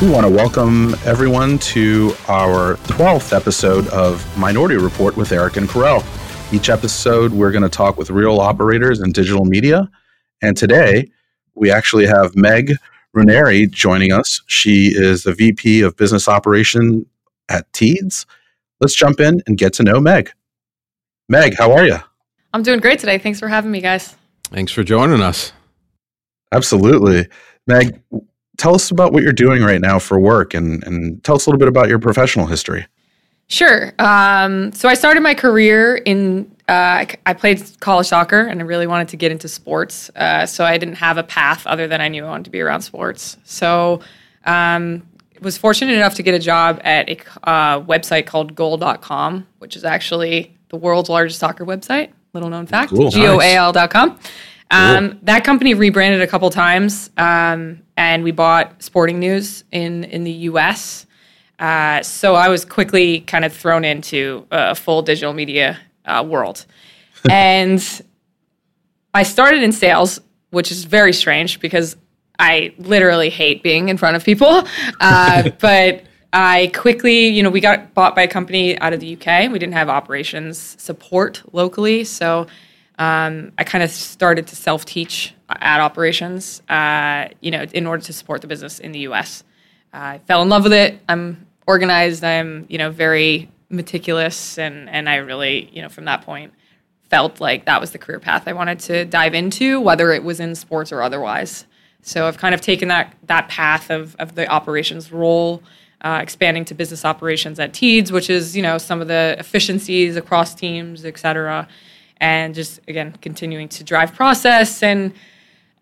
We want to welcome everyone to our 12th episode of Minority Report with Eric and Carell. Each episode, we're going to talk with real operators in digital media. And today, we actually have Meg Runeri joining us. She is the VP of Business Operation at Teads. Let's jump in and get to know Meg. Meg, how are you? I'm doing great today. Thanks for having me, guys. Thanks for joining us. Absolutely. Meg, tell us about what you're doing right now for work and, and tell us a little bit about your professional history. Sure. Um, so I started my career in, uh, I played college soccer and I really wanted to get into sports. Uh, so I didn't have a path other than I knew I wanted to be around sports. So um, was fortunate enough to get a job at a uh, website called goal.com, which is actually the world's largest soccer website. Little known fact, Cool. G-O-A-L.com. Um, That company rebranded a couple times, um, and we bought Sporting News in in the U.S. Uh, so I was quickly kind of thrown into a full digital media uh, world, and I started in sales, which is very strange because I literally hate being in front of people. Uh, but I quickly, you know, we got bought by a company out of the UK. We didn't have operations support locally, so um, I kind of started to self teach ad operations, uh, you know, in order to support the business in the US. I fell in love with it. I'm organized. I'm, you know, very meticulous, and and I really, you know, from that point, felt like that was the career path I wanted to dive into, whether it was in sports or otherwise. So I've kind of taken that that path of of the operations role. Uh, expanding to business operations at Teads, which is you know some of the efficiencies across teams, et cetera, and just again continuing to drive process and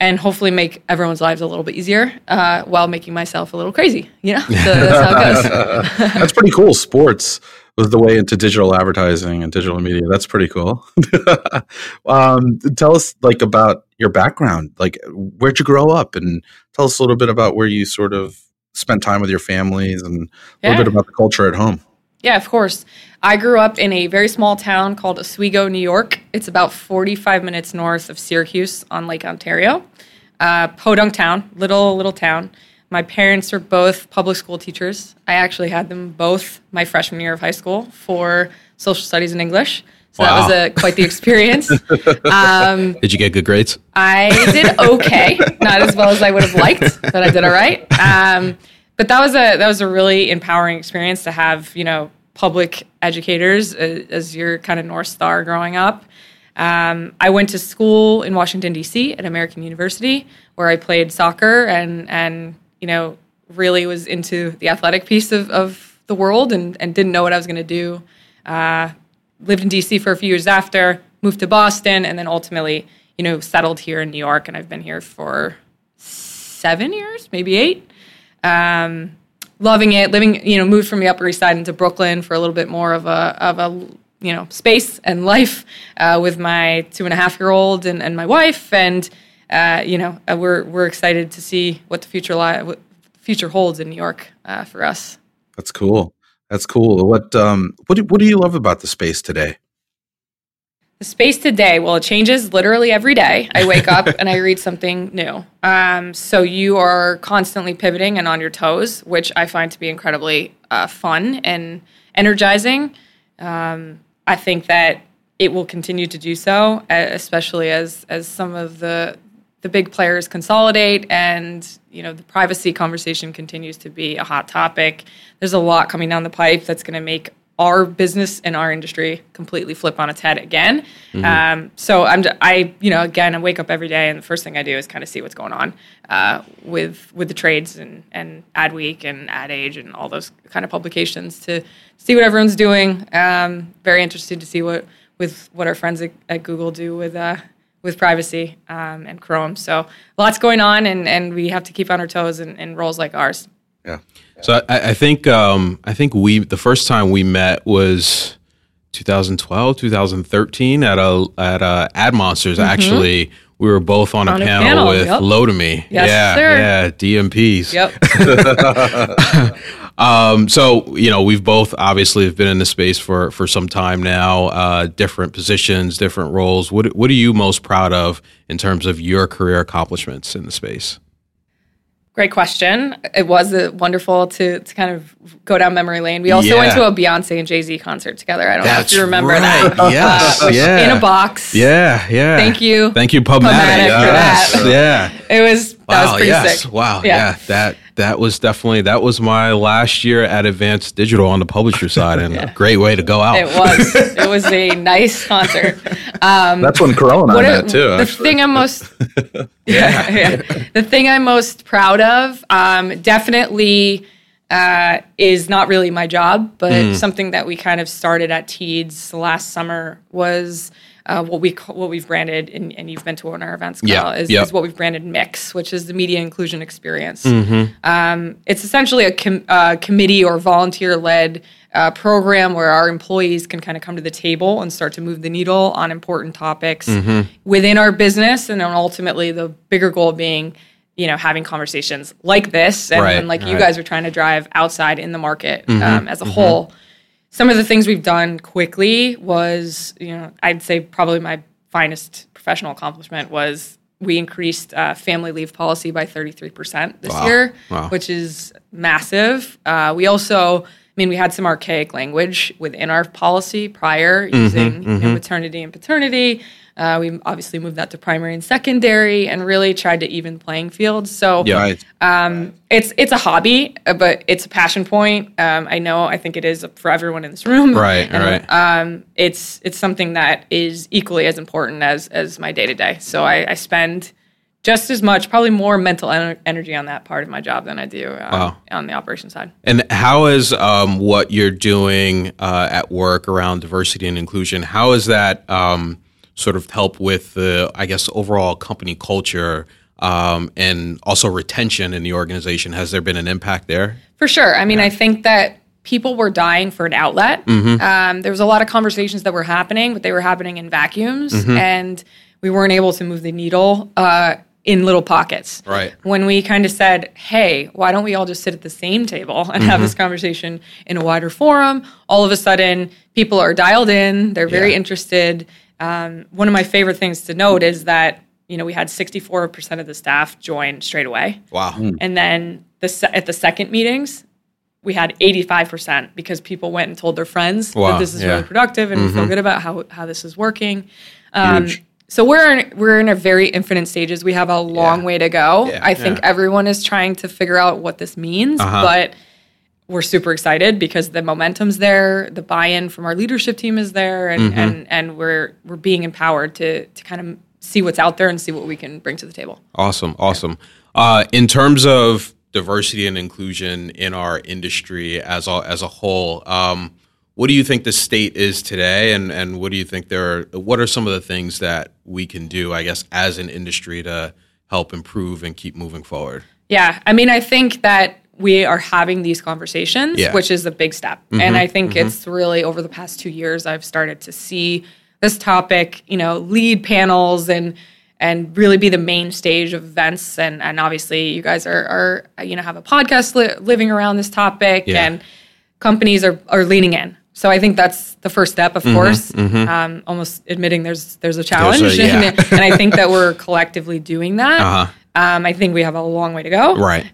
and hopefully make everyone's lives a little bit easier uh, while making myself a little crazy. You know, so that's how it goes. That's pretty cool. Sports was the way into digital advertising and digital media. That's pretty cool. um, tell us like about your background. Like, where'd you grow up, and tell us a little bit about where you sort of spent time with your families and a Yeah. little bit about the culture at home. Yeah, of course. I grew up in a very small town called Oswego, New York. It's about 45 minutes north of Syracuse on Lake Ontario. Uh, Podunk town, little little town. My parents are both public school teachers. I actually had them both my freshman year of high school for social studies and English. So that was a, quite the experience. um, Did you get good grades? I did okay, not as well as I would have liked, but I did all right. Um, but that was a that was a really empowering experience to have you know public educators uh, as your kind of north star growing up. Um, I went to school in Washington D.C. at American University where I played soccer and and you know really was into the athletic piece of, of the world and, and didn't know what I was going to do. Uh, lived in DC for a few years after, moved to Boston, and then ultimately, you know, settled here in New York. And I've been here for seven years, maybe eight. Um, loving it. Living, you know, moved from the Upper East Side into Brooklyn for a little bit more of a of a you know space and life uh, with my two and a half year old and, and my wife. And uh, you know, uh, we're we're excited to see what the future li- what future holds in New York uh, for us. That's cool. That's cool. What um what do, what do you love about the space today? The space today, well, it changes literally every day. I wake up and I read something new. Um, so you are constantly pivoting and on your toes, which I find to be incredibly uh, fun and energizing. Um, I think that it will continue to do so, especially as as some of the the big players consolidate and you know the privacy conversation continues to be a hot topic. There's a lot coming down the pipe that's going to make our business and our industry completely flip on its head again. Um, so I'm I you know again I wake up every day and the first thing I do is kind of see what's going on uh, with with the trades and and Ad Week and Ad Age and all those kind of publications to see what everyone's doing. Um, very interested to see what with what our friends at, at Google do with uh, with privacy um, and Chrome. So lots going on, and, and we have to keep on our toes in, in roles like ours. Yeah. So I, I think um, I think we the first time we met was 2012, 2013 at a at a Ad Monsters. Actually, we were both on, Mm-hmm. On a a panel, panel, with yep. Lotame. Yes, yeah, sir. yeah, DMPs. Yep. Um, so you know, we've both obviously have been in the space for for some time now. Uh, different positions, different roles. What what are you most proud of in terms of your career accomplishments in the space? Great question. It was wonderful to, to kind of go down memory lane. We also Yeah. went to a Beyonce and Jay Z concert together. I don't know if you remember right. that. Yes, Uh, yeah. In a box. Yeah, yeah. Thank you. Thank you, Pubmatic Pubmatic. Yes, that. yeah. It was that Wow, was pretty yes. sick. Wow. Yeah. That that was definitely that was my last year at Advanced Digital on the publisher side and a great way to go out. It was. it was a nice concert. Um, That's when Corona and I met too. the actually. thing I'm most yeah, yeah. the thing I'm most proud of um, definitely uh, is not really my job, but Mm. something that we kind of started at Teads last summer was. Uh, what we ca- what we've branded and, and you've been to one of our events Yeah, Carl, is, yep. is what we've branded Mix, which is the media inclusion experience. Mm-hmm. Um, it's essentially a com- uh, committee or volunteer led uh, program where our employees can kind of come to the table and start to move the needle on important topics Mm-hmm. within our business, and then ultimately the bigger goal being. You know, having conversations like this, and, Right, and like you right. Mm-hmm, guys are trying to drive outside in the market um, as a whole. Some of the things we've done quickly was, you know, I'd say probably my finest professional accomplishment was we increased uh, family leave policy by 33% this Wow. year, Wow. which is massive. Uh, we also, I mean, we had some archaic language within our policy prior using you know, maternity and paternity. Uh, we obviously moved that to primary and secondary and really tried to even playing fields. So Yeah. Right. it's it's a hobby, uh, but it's a passion point. Um, I know. I think it is for everyone in this room. Right, And, right. Um, it's it's something that is equally as important as as my day to day. So I, I spend just as much, probably more mental ener- energy on that part of my job than I do uh, Wow. on the operation side. And how is um, what you're doing uh, at work around diversity and inclusion? How is that um, sort of help with the, I guess, overall company culture um, and also retention in the organization? Has there been an impact there? For sure. I mean, I think that people were dying for an outlet. Mm-hmm. Um, there was a lot of conversations that were happening, but they were happening in vacuums, Mm-hmm. and we weren't able to move the needle uh, in little pockets. Right. When we kind of said, "Hey, why don't we all just sit at the same table and have this conversation in a wider forum?" All of a sudden, people are dialed in. They're very Yeah. interested. Um, one of my favorite things to note is that you know we had 64% of the staff join straight away. Wow. And then the se- at the second meetings, we had 85% because people went and told their friends Wow, that this is yeah. Mm-hmm. really productive and we feel good about how, how this is working. Um, Huge. so we're in, we're in a very infinite stages. We have a long Yeah. way to go. Yeah, I think yeah. everyone is trying to figure out what this means, Uh-huh. but we're super excited because the momentum's there, the buy-in from our leadership team is there, and Mm-hmm. and, and we're we're being empowered to to kind of see what's out there and see what we can bring to the table. Awesome, awesome. Uh, in terms of diversity and inclusion in our industry as a, as a whole, um, what do you think the state is today, and and what do you think there? Are, what are some of the things that we can do, I guess, as an industry to help improve and keep moving forward? Yeah, I mean, I think that we are having these conversations, Yeah. which is a big step. And I think it's really over the past two years, I've started to see this topic, you know, lead panels and and really be the main stage of events. And and obviously, you guys are are you know have a podcast li- living around this topic, Yeah. and companies are are leaning in. So I think that's the first step, Mm-hmm, of course. Um, almost admitting there's there's a challenge, yeah. and, and I think that we're collectively doing that. Uh-huh. Um, I think we have a long way to go Right.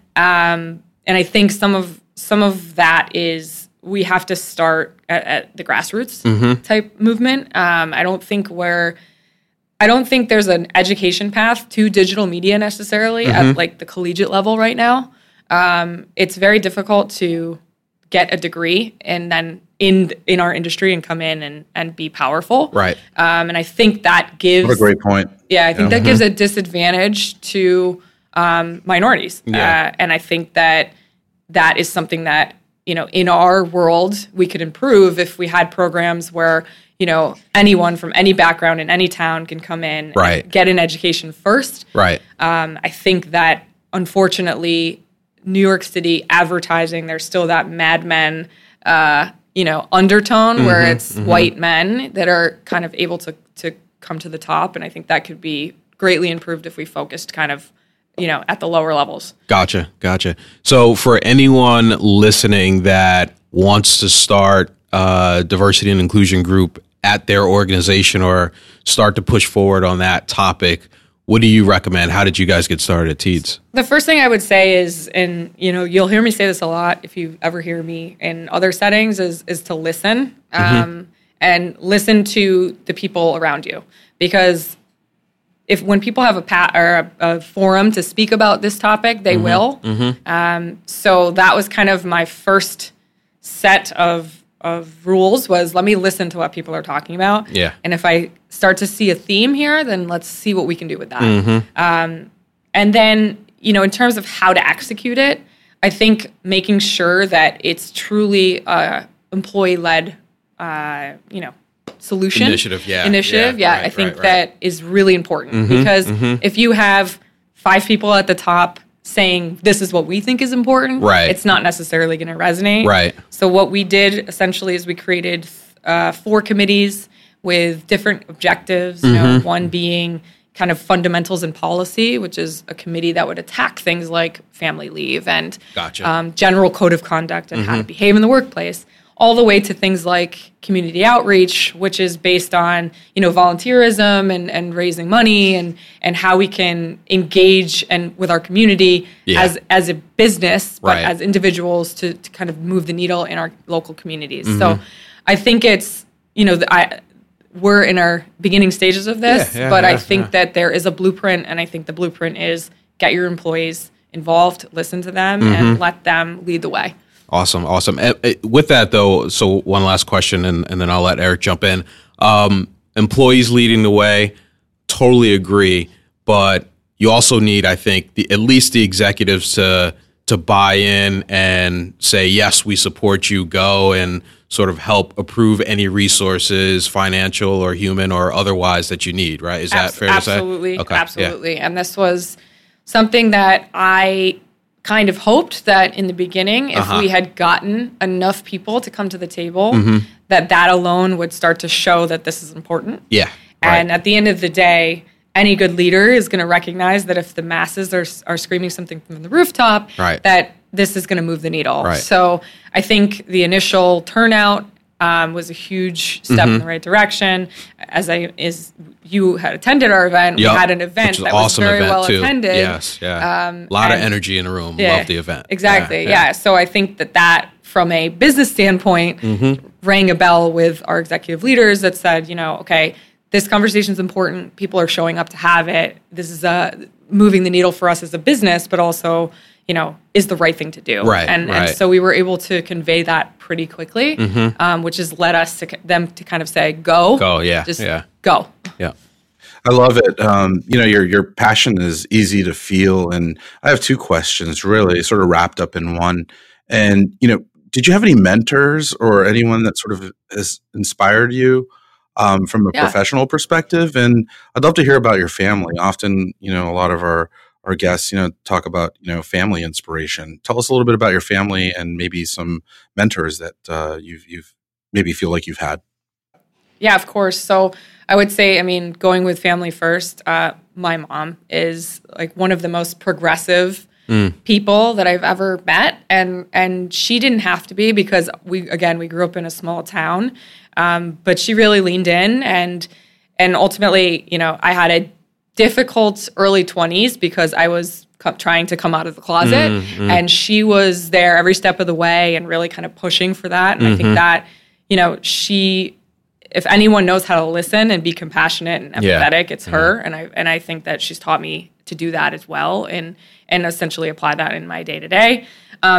And I think some of some of that is we have to start at, at the grassroots Mm-hmm. type movement. Um, I don't think we're I don't think there's an education path to digital media necessarily Mm-hmm. at like the collegiate level right now. Um, it's very difficult to get a degree and then in in our industry and come in and and be powerful. Right. Um, and I think that gives What a great point. yeah, I think that gives a disadvantage to um, minorities, Yeah. uh, and I think that that is something that you know in our world we could improve if we had programs where you know anyone from any background in any town can come in, and Right. get an education first. Right. Um, I think that unfortunately, New York City advertising, there's still that Mad Men, uh, you know, undertone where it's white men that are kind of able to to come to the top, and I think that could be greatly improved if we focused kind of, you know, at the lower levels. Gotcha, gotcha. So, for anyone listening that wants to start a diversity and inclusion group at their organization or start to push forward on that topic, what do you recommend? How did you guys get started at Teads? The first thing I would say is, and you know, you'll hear me say this a lot if you ever hear me in other settings, is is to listen mm-hmm. um, and listen to the people around you because if when people have a pat or a, a, forum to speak about this topic, they mm-hmm. will. Mm-hmm. Um, so that was kind of my first set of of rules was let me listen to what people are talking about. Yeah. And if I start to see a theme here, then let's see what we can do with that. Mm-hmm. Um, and then you know, in terms of how to execute it, I think making sure that it's truly a employee led, uh, you know, solution initiative. Yeah, initiative. Yeah, yeah right, I think right, right. that is really important mm-hmm, because mm-hmm. if you have five people at the top saying this is what we think is important, right. it's not necessarily going to resonate. Right. So what we did essentially is we created uh, four committees with different objectives. You know, mm-hmm. one being kind of fundamentals and policy, which is a committee that would attack things like family leave and gotcha. um, general code of conduct and mm-hmm. how to behave in the workplace all the way to things like community outreach, which is based on you know volunteerism and, and raising money and and how we can engage and with our community yeah. as as a business, but right. as individuals to, to kind of move the needle in our local communities. Mm-hmm. So I think it's you know I we're in our beginning stages of this, yeah, yeah, but I think that there is a blueprint, and I think the blueprint is get your employees involved, listen to them, mm-hmm. and let them lead the way. Awesome, awesome. Eh, eh, with that though, so one last question, and, and then I'll let Eric jump in. Um, employees leading the way, totally agree, but you also need, I think, the, at least the executives to to buy in and say yes, we support you. Go and sort of help approve any resources, financial or human or otherwise, that you need. Right? Is that fair absolutely, to say? Okay, absolutely. Yeah. And this was something that I kind of hoped that in the beginning, if uh-huh. we had gotten enough people to come to the table, mm-hmm. that that alone would start to show that this is important. Yeah. And right. at the end of the day, any good leader is going to recognize that if the masses are, are screaming something from the rooftop, right. that this is going to move the needle. Right. So I think the initial turnout um, was a huge step mm-hmm. in the right direction. As I is you had attended our event, yep. we had an event that awesome was very well too. attended. Yes, yeah, um, a lot of energy in the room. Yeah, Love the event. Exactly. Yeah, yeah. yeah, So I think that that from a business standpoint mm-hmm. rang a bell with our executive leaders that said, you know, okay, this conversation is important. People are showing up to have it. This is uh, moving the needle for us as a business, but also you know, is the right thing to do. Right. And, right. and so we were able to convey that pretty quickly, mm-hmm. um, which has led us to them to kind of say, go. Go, yeah. Just yeah. go. Yeah. I love it. Um, you know, your your passion is easy to feel, and I have two questions, really, sort of wrapped up in one. And you know, did you have any mentors or anyone that sort of has inspired you um, from a yeah. professional perspective? And I'd love to hear about your family. Often, you know, a lot of our our guests, you know, talk about you know family inspiration. Tell us a little bit about your family and maybe some mentors that uh, you've you've maybe feel like you've had. Yeah, of course. So I would say, I mean, going with family first. Uh, my mom is like one of the most progressive mm. people that I've ever met, and and she didn't have to be because we again we grew up in a small town, um, but she really leaned in and and ultimately, you know, I had a difficult early 20s because I was co- trying to come out of the closet. Mm-hmm. And she was there every step of the way and really kind of pushing for that. And mm-hmm. I think mm-hmm. that, you know, she, if anyone knows how to listen and be compassionate and empathetic, yeah. it's her. And I, and I think that she's taught me to do that as well and, and essentially apply that in my day to day.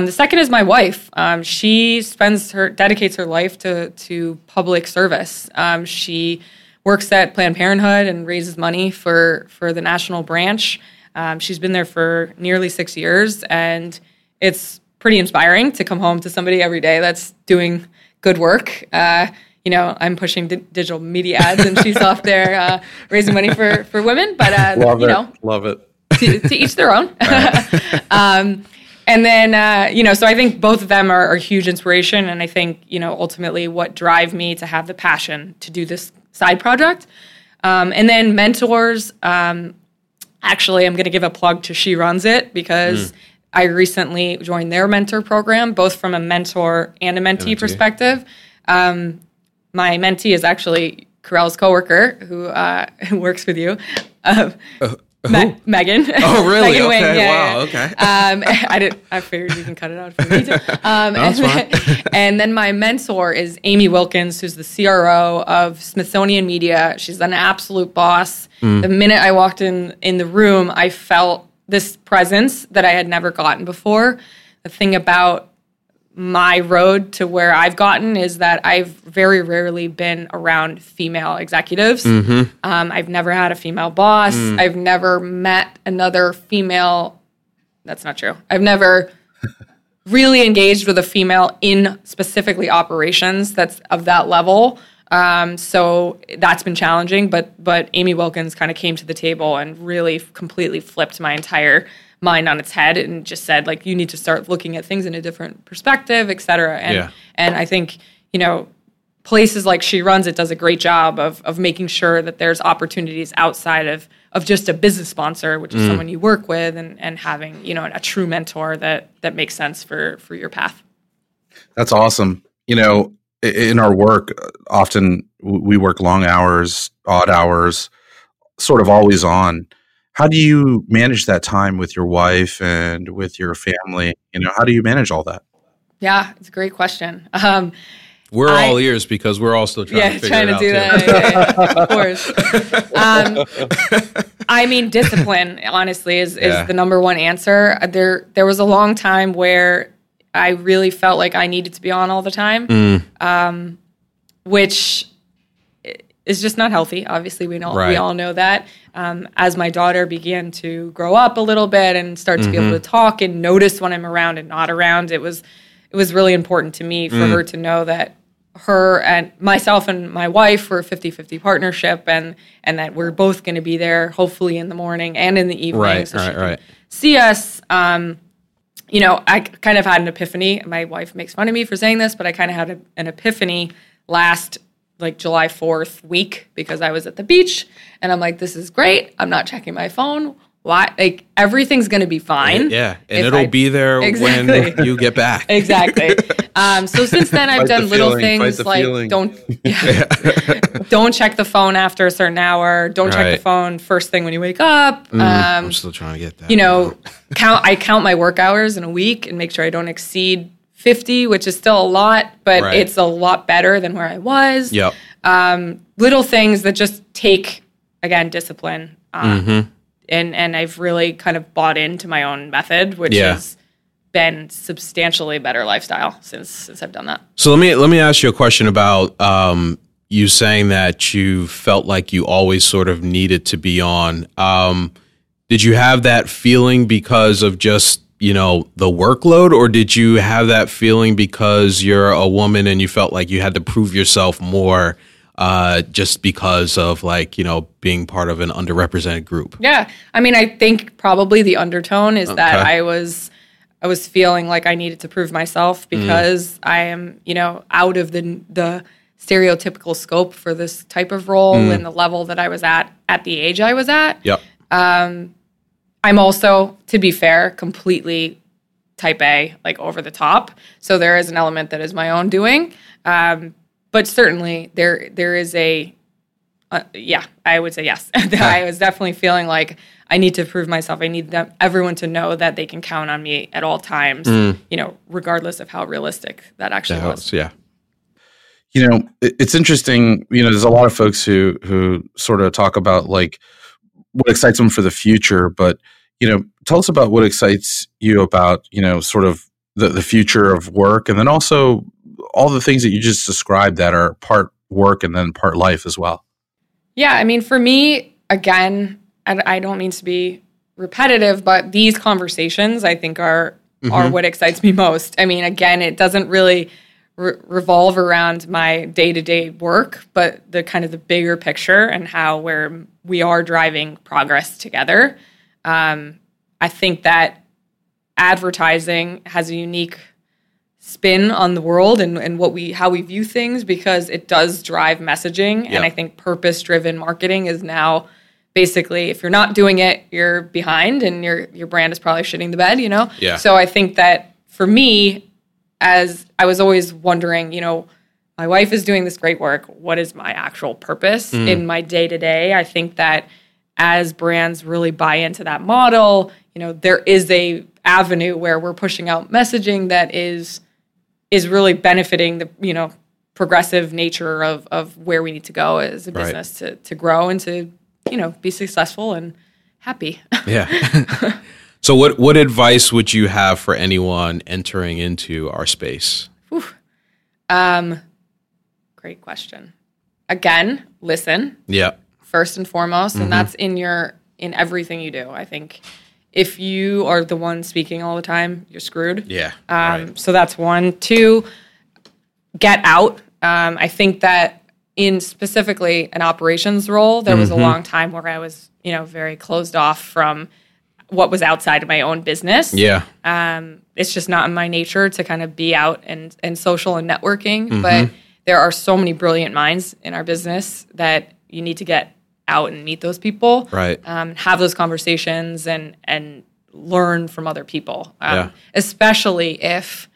the second is my wife. Um, she spends her, dedicates her life to, to public service. Um, she, works at Planned Parenthood and raises money for for the national branch. Um, she's been there for nearly six years, and it's pretty inspiring to come home to somebody every day that's doing good work. Uh, you know, I'm pushing di- digital media ads, and she's off there uh, raising money for for women. But uh, love you it. know, love it. to, to each their own. um, and then uh, you know so i think both of them are, are, huge inspiration and i think you know ultimately what drive me to have the passion to do this side project. Um, and then mentors. Um, actually, I'm going to give a plug to She Runs It because mm. I recently joined their mentor program, both from a mentor and a mentee, perspective. Um, my mentee is actually Karel's coworker who uh, works with you. Uh, uh, Me- Megan. Oh, really? Megan Wing, okay. yeah, wow. yeah. Okay. Um, I did. I figured you can cut it out if you need to. Um, That's and, then, and then my mentor is Amy Wilkins, who's the CRO of Smithsonian Media. She's an absolute boss. Mm. The minute I walked in in the room, I felt this presence that I had never gotten before. The thing about my road to where I've gotten is that I've very rarely been around female executives. Um, I've never had a female boss. I've never met another female. That's not true. I've never really engaged with a female in specifically operations that's of that level. Um, so that's been challenging, but but Amy Wilkins kind of came to the table and really completely flipped my entire mind on its head and just said like you need to start looking at things in a different perspective, et cetera. And Yeah. and I think you know places like she runs it does a great job of of making sure that there's opportunities outside of of just a business sponsor, which is mm. someone you work with, and and having you know a true mentor that that makes sense for for your path. That's awesome. You know, in our work, often we work long hours, odd hours, sort of always on. How do you manage that time with your wife and with your family? You know, how do you manage all that? Yeah, it's a great question. Um, We're I- all ears because we're all still trying yeah, to figure trying it to out do too. that, yeah, yeah, of course. Um, I mean, discipline, honestly, is, is Yeah. the number one answer. Uh, There, there was a long time where I really felt like I needed to be on all the time, Mm. um, which i- is just not healthy. Obviously, we know we all know that. Um, as my daughter began to grow up a little bit and start to be Mm-hmm. able to talk and notice when I'm around and not around, it was it was really important to me for Mm. her to know that her and myself and my wife were a 50-50 partnership and and that we're both going to be there hopefully in the morning and in the evening Right, so she right, can right. see us um, you know i kind of had an epiphany my wife makes fun of me for saying this but i kind of had a, an epiphany last like july 4th week because i was at the beach and i'm like this is great i'm not checking my phone why like everything's going to be fine Yeah, and it'll I- be there Exactly. when you get back. exactly. Um, so since then, I've Fight the done little feeling, things like feeling. don't yeah. don't check the phone after a certain hour. Don't check the phone first thing when you wake up. Um, I'm still trying to get that. you know, count. I count my work hours in a week and make sure I don't exceed fifty, which is still a lot, but Right. it's a lot better than where I was. Yep. Little things that just take again discipline. Um, And and I've really kind of bought into my own method, which Yeah. has been substantially better lifestyle since since I've done that. So let me let me ask you a question about um, you saying that you felt like you always sort of needed to be on. Um, did you have that feeling because of just you know the workload, or did you have that feeling because you're a woman and you felt like you had to prove yourself more? Uh, just because of like you know being part of an underrepresented group. Yeah. I mean, I think probably the undertone is that I was I was feeling like I needed to prove myself mm. because I am, you know, out of the the stereotypical scope for this type of role mm. and the level that I was at at the age I was at. Yep. Um, I'm also, to be fair, completely type A, like over the top. So there is an element that is my own doing. Um, but certainly there there is a uh, yeah, I would say yes. I was definitely feeling like I need to prove myself. I need them, everyone to know that they can count on me at all times, you know, regardless of how realistic that actually That was. was- yeah. you know it- it's interesting you know there's a lot of folks who who sort of talk about like what excites them for the future but you know tell us about what excites you about you know sort of the, the future of work and then also all the things that you just described that are part work and then part life as well Yeah, I mean, for me, again, and I don't mean to be repetitive, but these conversations I think are are mm-hmm. what excites me most. I mean, again, it doesn't really re- revolve around my day to day work, but the kind of the bigger picture and how where we are driving progress together. Um, I think that advertising has a unique spin on the world and, and what we how we view things because it does drive messaging and i think purpose driven marketing is now basically if you're not doing it you're behind and your your brand is probably shitting the bed you know Yeah. so i think that for me as i was always wondering you know my wife is doing this great work what is my actual purpose mm. in my day to day i think that as brands really buy into that model, you know, there is a avenue where we're pushing out messaging that is is really benefiting the, you know, progressive nature of of where we need to go as a Right. business to to grow and to, you know, be successful and happy. Yeah. so what what advice would you have for anyone entering into our space? um great question. Again, listen. Yeah. first and foremost, and that's in your in everything you do. I think if you are the one speaking all the time, you're screwed. Yeah. Um, right. So that's one. Two, get out. Um, I think that in specifically an operations role, there was a long time where I was, you know, very closed off from what was outside of my own business. Yeah. Um, it's just not in my nature to kind of be out and, and social and networking. Mm-hmm. But there are so many brilliant minds in our business that you need to get out and meet those people, Right. um, have those conversations, and and learn from other people. Um, Yeah. Especially if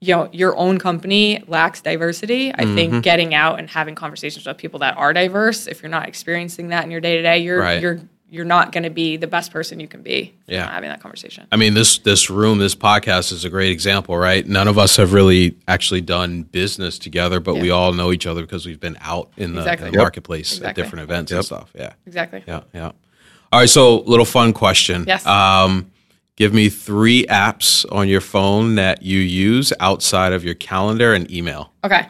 you know your own company lacks diversity. I Mm-hmm. think getting out and having conversations with people that are diverse, if you're not experiencing that in your day to day, you're Right. you're you're not going to be the best person you can be. Yeah. having that conversation. I mean, this this room, this podcast is a great example, right? None of us have really actually done business together, but we all know each other because we've been out in the, Exactly. the Yep. marketplace at different events and stuff. Yeah, Exactly. yeah, yeah. All right, so little fun question. Yes. Um, give me three apps on your phone that you use outside of your calendar and email. Okay.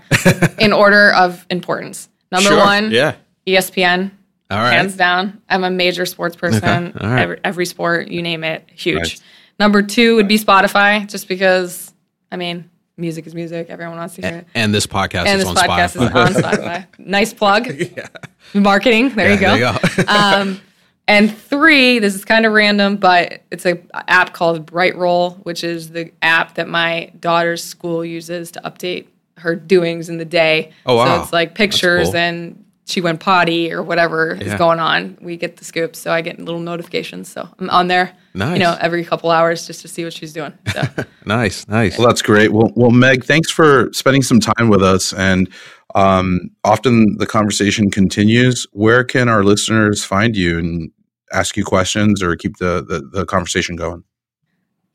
In order of importance. Number Sure. one, Yeah. ESPN. All right. Hands down. I'm a major sports person. Right. Every, every sport, you name it, huge. Nice. Number two would be Spotify, just because, I mean, music is music. Everyone wants to hear it. And this podcast And is this on podcast Spotify. is on Spotify. nice plug. Yeah. Marketing. There you go. There you go. um, and three, this is kind of random, but it's an app called Bright Roll, which is the app that my daughter's school uses to update her doings in the day. Oh, wow. So it's like pictures cool. and she went potty or whatever Yeah. is going on. We get the scoops, so I get little notifications. So I'm on there, Nice. you know, every couple hours just to see what she's doing. So nice, nice. Well, that's great. Well, well, Meg, thanks for spending some time with us. And um, often the conversation continues. Where can our listeners find you and ask you questions or keep the, the, the conversation going?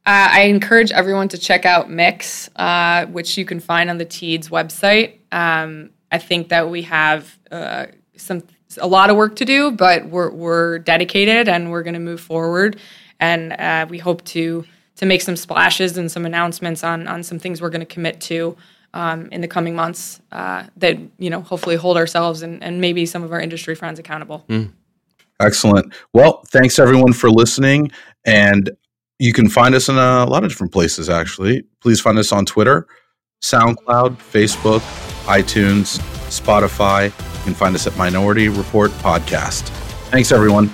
Uh, I encourage everyone to check out Mix, uh, which you can find on the Teads website. Um, I think that we have uh, some a lot of work to do, but we're we're dedicated and we're going to move forward. And uh, we hope to to make some splashes and some announcements on on some things we're going to commit to um, in the coming months. Uh, that you know, hopefully, hold ourselves and, and maybe some of our industry friends accountable. Excellent. Well, thanks everyone for listening. And you can find us in a lot of different places, actually. Please find us on Twitter, SoundCloud, Facebook, iTunes, Spotify. You can find us at Minority Report Podcast. Thanks, everyone.